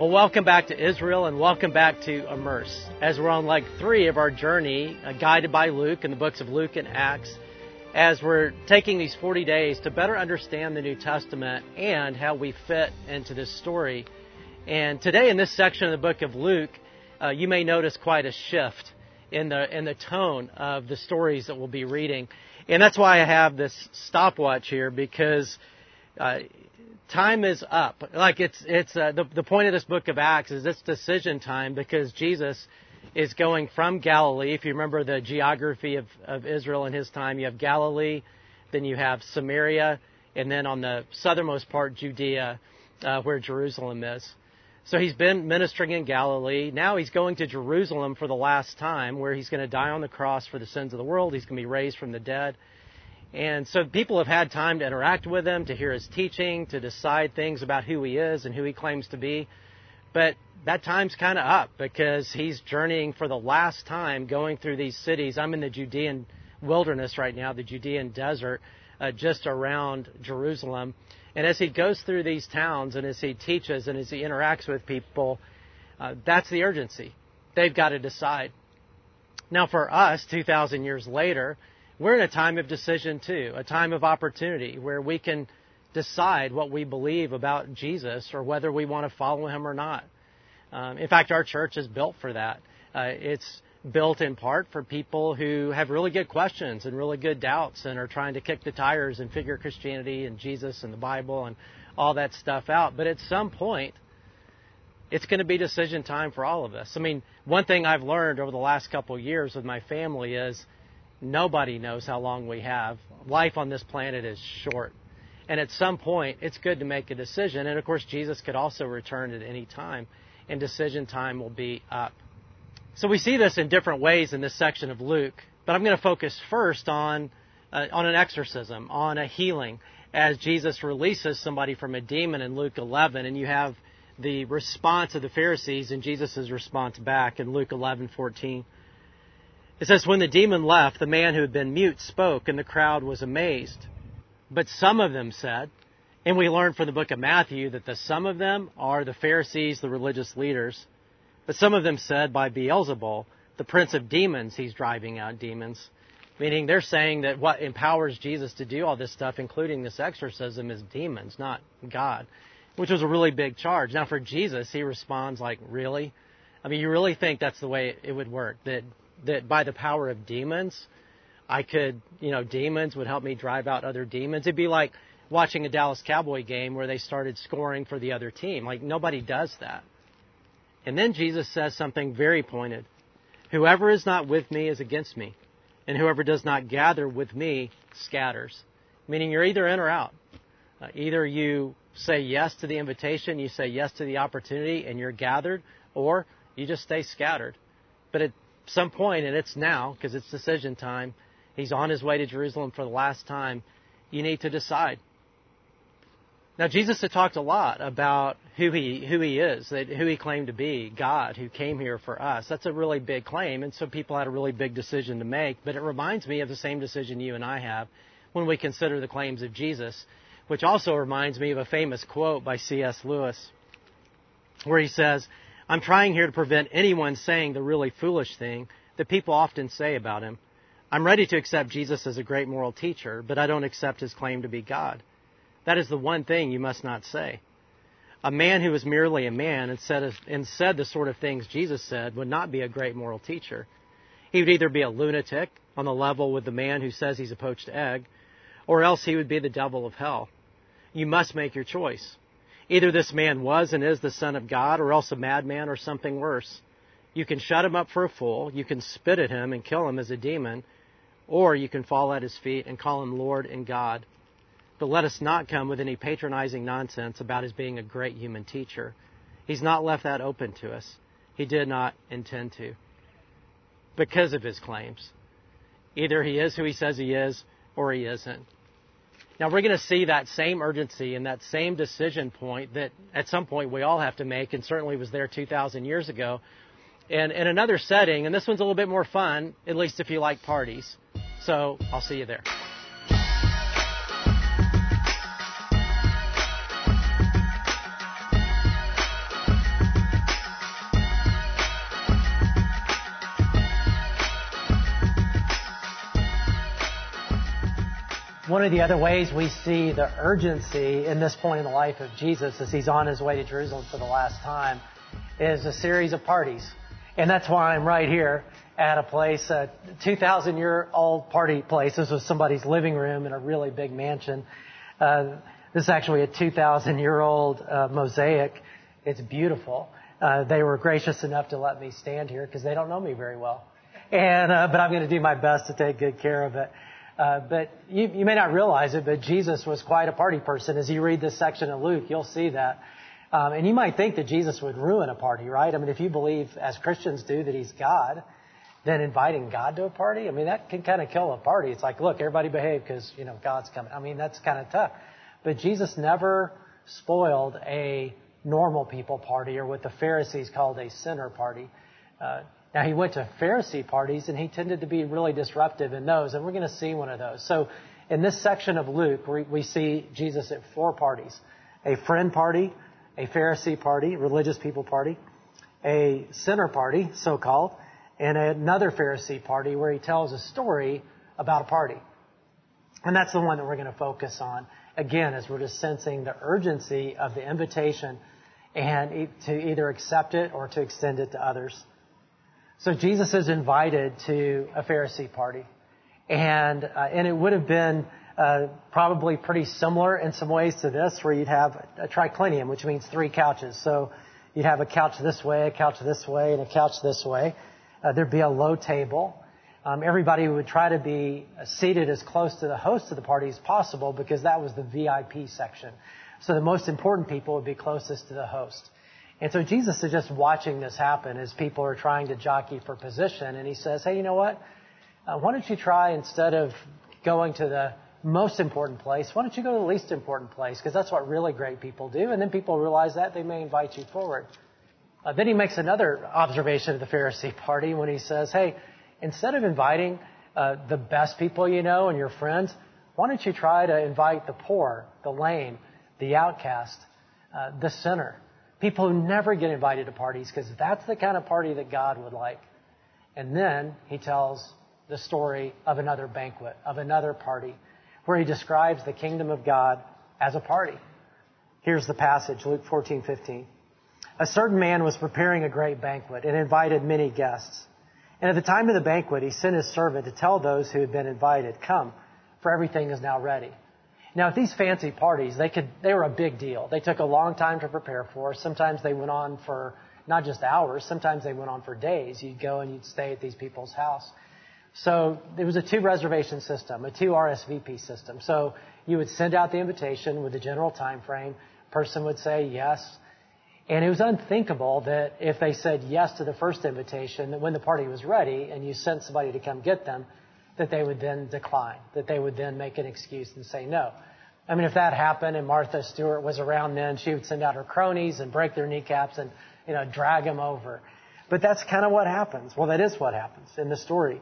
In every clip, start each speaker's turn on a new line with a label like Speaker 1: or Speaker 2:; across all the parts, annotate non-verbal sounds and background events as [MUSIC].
Speaker 1: Well, welcome back to Israel and welcome back to Immerse as we're on leg three of our journey, uh, guided by Luke in the books of Luke and Acts, as we're taking these 40 days to better understand the New Testament and how we fit into this story. And today in this section of the book of Luke, uh, you may notice quite a shift in the in the tone of the stories that we'll be reading, and that's why I have this stopwatch here because uh, time is up. Like it's it's uh, the the point of this book of Acts is it's decision time because Jesus is going from Galilee. If you remember the geography of, of Israel in his time, you have Galilee, then you have Samaria, and then on the southernmost part, Judea, uh, where Jerusalem is. So he's been ministering in Galilee. Now he's going to Jerusalem for the last time, where he's going to die on the cross for the sins of the world. He's going to be raised from the dead. And so people have had time to interact with him, to hear his teaching, to decide things about who he is and who he claims to be. But that time's kind of up because he's journeying for the last time going through these cities. I'm in the Judean wilderness right now, the Judean desert, uh, just around Jerusalem. And as he goes through these towns and as he teaches and as he interacts with people, uh, that's the urgency. They've got to decide. Now, for us, 2,000 years later, we're in a time of decision too, a time of opportunity where we can decide what we believe about Jesus or whether we want to follow him or not. Um, in fact, our church is built for that. Uh, it's built in part for people who have really good questions and really good doubts and are trying to kick the tires and figure Christianity and Jesus and the Bible and all that stuff out. But at some point, it's going to be decision time for all of us. I mean, one thing I've learned over the last couple of years with my family is Nobody knows how long we have. Life on this planet is short. And at some point, it's good to make a decision. And of course, Jesus could also return at any time, and decision time will be up. So we see this in different ways in this section of Luke, but I'm going to focus first on, uh, on an exorcism, on a healing, as Jesus releases somebody from a demon in Luke 11, and you have the response of the Pharisees and Jesus' response back in Luke 11:14. It says, When the demon left, the man who had been mute spoke, and the crowd was amazed. But some of them said, and we learn from the book of Matthew that the some of them are the Pharisees, the religious leaders. But some of them said, by Beelzebul, the prince of demons, he's driving out demons. Meaning they're saying that what empowers Jesus to do all this stuff, including this exorcism, is demons, not God. Which was a really big charge. Now for Jesus, he responds like, really? I mean, you really think that's the way it would work? That that by the power of demons, I could, you know, demons would help me drive out other demons. It'd be like watching a Dallas Cowboy game where they started scoring for the other team. Like nobody does that. And then Jesus says something very pointed. Whoever is not with me is against me, and whoever does not gather with me scatters. Meaning you're either in or out. Uh, either you say yes to the invitation, you say yes to the opportunity, and you're gathered, or you just stay scattered. But it some point, and it's now because it's decision time, he's on his way to Jerusalem for the last time. You need to decide. Now, Jesus had talked a lot about who he who he is, that who he claimed to be, God, who came here for us. That's a really big claim, and so people had a really big decision to make. But it reminds me of the same decision you and I have when we consider the claims of Jesus, which also reminds me of a famous quote by C.S. Lewis, where he says, I'm trying here to prevent anyone saying the really foolish thing that people often say about him. I'm ready to accept Jesus as a great moral teacher, but I don't accept his claim to be God. That is the one thing you must not say. A man who is merely a man and said, and said the sort of things Jesus said would not be a great moral teacher. He would either be a lunatic on the level with the man who says he's a poached egg, or else he would be the devil of hell. You must make your choice. Either this man was and is the Son of God, or else a madman or something worse. You can shut him up for a fool, you can spit at him and kill him as a demon, or you can fall at his feet and call him Lord and God. But let us not come with any patronizing nonsense about his being a great human teacher. He's not left that open to us. He did not intend to. Because of his claims. Either he is who he says he is, or he isn't. Now we're going to see that same urgency and that same decision point that at some point we all have to make, and certainly was there 2,000 years ago. And in another setting, and this one's a little bit more fun, at least if you like parties. So I'll see you there. One of the other ways we see the urgency in this point in the life of Jesus as he's on his way to Jerusalem for the last time is a series of parties. And that's why I'm right here at a place, a 2,000 year old party place. This was somebody's living room in a really big mansion. Uh, this is actually a 2,000 year old uh, mosaic. It's beautiful. Uh, they were gracious enough to let me stand here because they don't know me very well. And, uh, but I'm going to do my best to take good care of it. Uh, but you, you may not realize it, but Jesus was quite a party person. As you read this section of Luke, you'll see that. Um, and you might think that Jesus would ruin a party, right? I mean, if you believe, as Christians do, that He's God, then inviting God to a party, I mean, that can kind of kill a party. It's like, look, everybody behave because, you know, God's coming. I mean, that's kind of tough. But Jesus never spoiled a normal people party or what the Pharisees called a sinner party. Uh, now he went to Pharisee parties and he tended to be really disruptive in those, and we're going to see one of those. So in this section of Luke, we, we see Jesus at four parties. A friend party, a Pharisee party, religious people party, a sinner party, so-called, and another Pharisee party where he tells a story about a party. And that's the one that we're going to focus on again as we're just sensing the urgency of the invitation and to either accept it or to extend it to others. So Jesus is invited to a Pharisee party. And, uh, and it would have been uh, probably pretty similar in some ways to this, where you'd have a triclinium, which means three couches. So you'd have a couch this way, a couch this way, and a couch this way. Uh, there'd be a low table. Um, everybody would try to be seated as close to the host of the party as possible because that was the VIP section. So the most important people would be closest to the host. And so Jesus is just watching this happen as people are trying to jockey for position. And he says, hey, you know what? Uh, why don't you try instead of going to the most important place, why don't you go to the least important place? Because that's what really great people do. And then people realize that they may invite you forward. Uh, then he makes another observation of the Pharisee party when he says, hey, instead of inviting uh, the best people you know and your friends, why don't you try to invite the poor, the lame, the outcast, uh, the sinner? People who never get invited to parties because that's the kind of party that God would like. And then he tells the story of another banquet, of another party, where he describes the kingdom of God as a party. Here's the passage, Luke 14, 15. A certain man was preparing a great banquet and invited many guests. And at the time of the banquet, he sent his servant to tell those who had been invited, come, for everything is now ready. Now, at these fancy parties, they could, they were a big deal. They took a long time to prepare for. Sometimes they went on for not just hours, sometimes they went on for days. You'd go and you'd stay at these people's house. So there was a two reservation system, a two RSVP system. So you would send out the invitation with a general time frame. Person would say yes. And it was unthinkable that if they said yes to the first invitation, that when the party was ready and you sent somebody to come get them, that they would then decline, that they would then make an excuse and say no. I mean, if that happened and Martha Stewart was around then, she would send out her cronies and break their kneecaps and, you know, drag them over. But that's kind of what happens. Well, that is what happens in the story.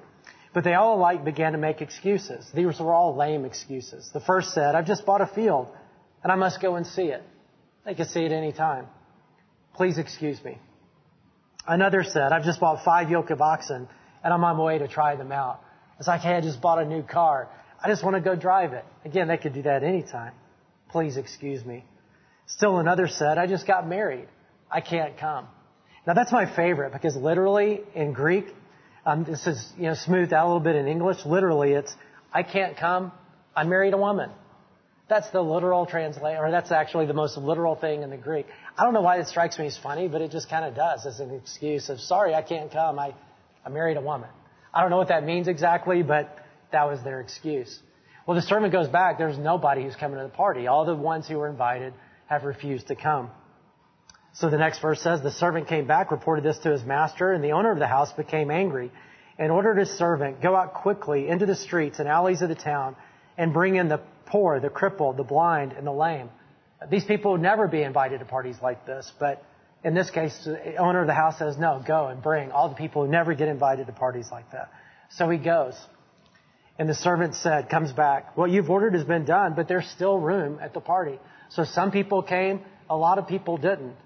Speaker 1: But they all alike began to make excuses. These were all lame excuses. The first said, I've just bought a field and I must go and see it. They could see it any time. Please excuse me. Another said, I've just bought five yoke of oxen and I'm on my way to try them out. It's like, hey, I just bought a new car. I just want to go drive it. Again, they could do that anytime. Please excuse me. Still another said, I just got married. I can't come. Now that's my favorite because literally in Greek, um, this is, you know, smoothed out a little bit in English. Literally it's, I can't come. I married a woman. That's the literal translation, or that's actually the most literal thing in the Greek. I don't know why it strikes me as funny, but it just kind of does as an excuse of, sorry, I can't come. I, I married a woman. I don't know what that means exactly, but that was their excuse. Well, the sermon goes back. There's nobody who's coming to the party. All the ones who were invited have refused to come. So the next verse says, the servant came back, reported this to his master, and the owner of the house became angry and ordered his servant, go out quickly into the streets and alleys of the town and bring in the poor, the crippled, the blind, and the lame. These people would never be invited to parties like this, but in this case, the owner of the house says, no, go and bring all the people who never get invited to parties like that. So he goes. And the servant said, comes back, what you've ordered has been done, but there's still room at the party. So some people came, a lot of people didn't.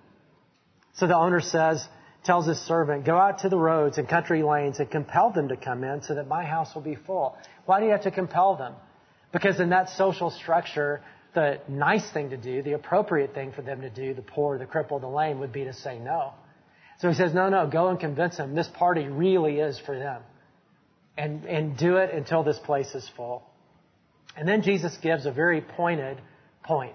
Speaker 1: So the owner says, tells his servant, go out to the roads and country lanes and compel them to come in so that my house will be full. Why do you have to compel them? Because in that social structure, the nice thing to do, the appropriate thing for them to do, the poor, the crippled, the lame, would be to say no. So he says, no, no, go and convince them this party really is for them. And, and do it until this place is full. And then Jesus gives a very pointed point.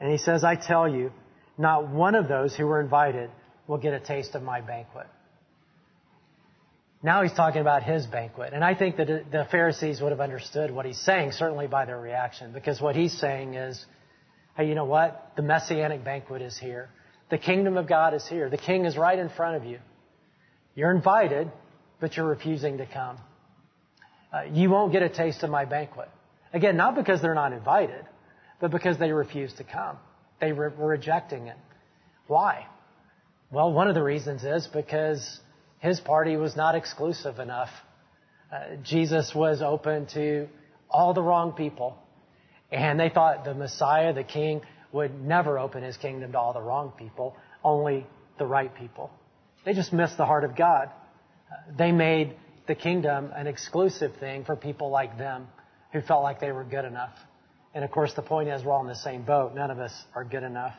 Speaker 1: And he says, I tell you, not one of those who were invited will get a taste of my banquet. Now he's talking about his banquet. And I think that the Pharisees would have understood what he's saying, certainly by their reaction, because what he's saying is, hey, you know what? The messianic banquet is here. The kingdom of God is here. The king is right in front of you. You're invited, but you're refusing to come. Uh, you won't get a taste of my banquet. Again, not because they're not invited, but because they refuse to come. They were rejecting it. Why? Well, one of the reasons is because his party was not exclusive enough. Uh, Jesus was open to all the wrong people. And they thought the Messiah, the King, would never open his kingdom to all the wrong people, only the right people. They just missed the heart of God. Uh, they made the kingdom an exclusive thing for people like them who felt like they were good enough. And of course, the point is we're all in the same boat. None of us are good enough.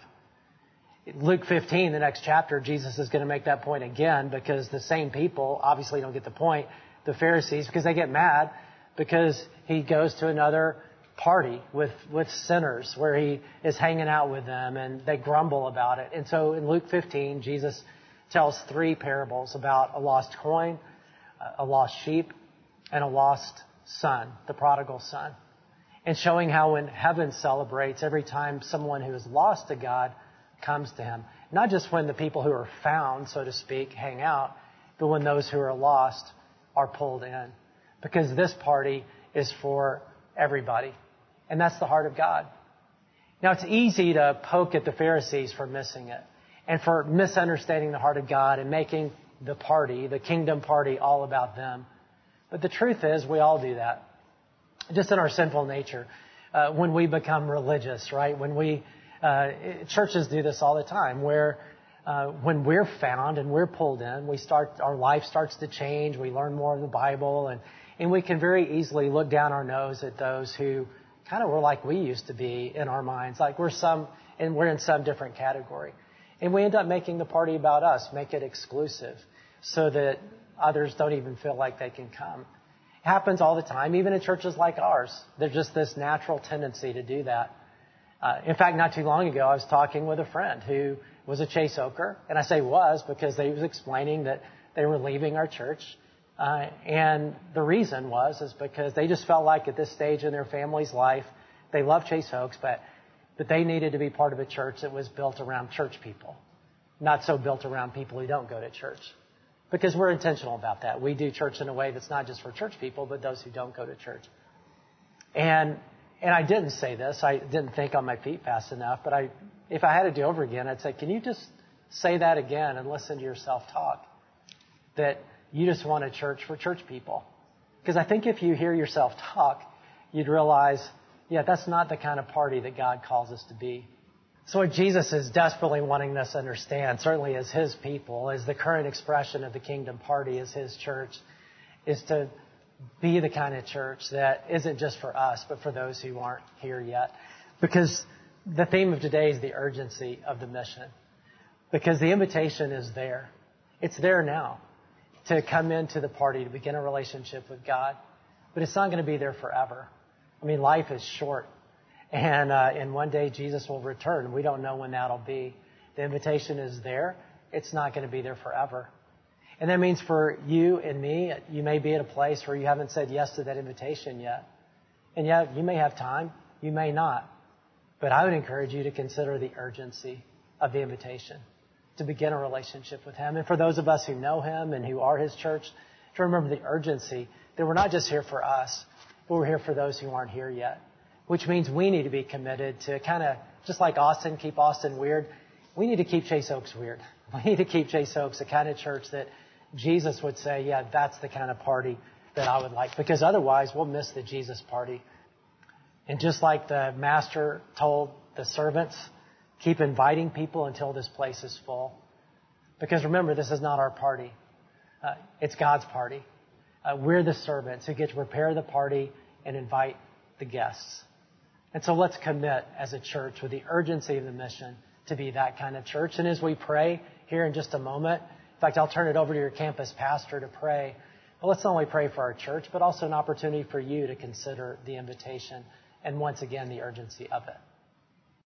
Speaker 1: Luke 15, the next chapter, Jesus is going to make that point again because the same people obviously don't get the point. The Pharisees, because they get mad because he goes to another party with, with sinners where he is hanging out with them and they grumble about it. And so in Luke 15, Jesus tells three parables about a lost coin, a lost sheep, and a lost son, the prodigal son. And showing how when heaven celebrates every time someone who is lost to God comes to him. Not just when the people who are found, so to speak, hang out, but when those who are lost are pulled in. Because this party is for everybody. And that's the heart of God. Now it's easy to poke at the Pharisees for missing it and for misunderstanding the heart of God and making the party, the kingdom party, all about them. But the truth is, we all do that. Just in our sinful nature. Uh, when we become religious, right? When we uh, churches do this all the time, where uh, when we're found and we're pulled in, we start our life starts to change. We learn more of the Bible, and and we can very easily look down our nose at those who kind of were like we used to be in our minds, like we're some and we're in some different category, and we end up making the party about us, make it exclusive, so that others don't even feel like they can come. It happens all the time, even in churches like ours. There's just this natural tendency to do that. Uh, in fact, not too long ago, I was talking with a friend who was a Chase Oaker, and I say was because they was explaining that they were leaving our church, uh, and the reason was is because they just felt like at this stage in their family's life, they love Chase Oaks, but but they needed to be part of a church that was built around church people, not so built around people who don't go to church. Because we're intentional about that. We do church in a way that's not just for church people, but those who don't go to church. And and I didn't say this. I didn't think on my feet fast enough. But I, if I had to do over again, I'd say, can you just say that again and listen to yourself talk? That you just want a church for church people. Because I think if you hear yourself talk, you'd realize, yeah, that's not the kind of party that God calls us to be. So what Jesus is desperately wanting us to understand, certainly as His people, as the current expression of the kingdom party as His church, is to be the kind of church that isn't just for us, but for those who aren't here yet. Because the theme of today is the urgency of the mission. Because the invitation is there. It's there now to come into the party, to begin a relationship with God. But it's not going to be there forever. I mean, life is short. And, uh, and one day Jesus will return. We don't know when that'll be. The invitation is there. It's not going to be there forever. And that means for you and me, you may be at a place where you haven't said yes to that invitation yet. And yet, you may have time, you may not. But I would encourage you to consider the urgency of the invitation to begin a relationship with Him. And for those of us who know Him and who are His church, to remember the urgency that we're not just here for us, but we're here for those who aren't here yet. Which means we need to be committed to kind of, just like Austin, keep Austin weird. We need to keep Chase Oaks weird. [LAUGHS] We need to keep Chase Oaks the kind of church that Jesus would say, yeah, that's the kind of party that I would like. Because otherwise, we'll miss the Jesus party. And just like the master told the servants, keep inviting people until this place is full. Because remember, this is not our party. Uh, it's God's party. Uh, we're the servants who get to prepare the party and invite the guests. And so let's commit as a church with the urgency of the mission to be that kind of church. And as we pray here in just a moment, in fact, I'll turn it over to your campus pastor to pray. But let's not only pray for our church, but also an opportunity for you to consider the invitation and once again the urgency of it.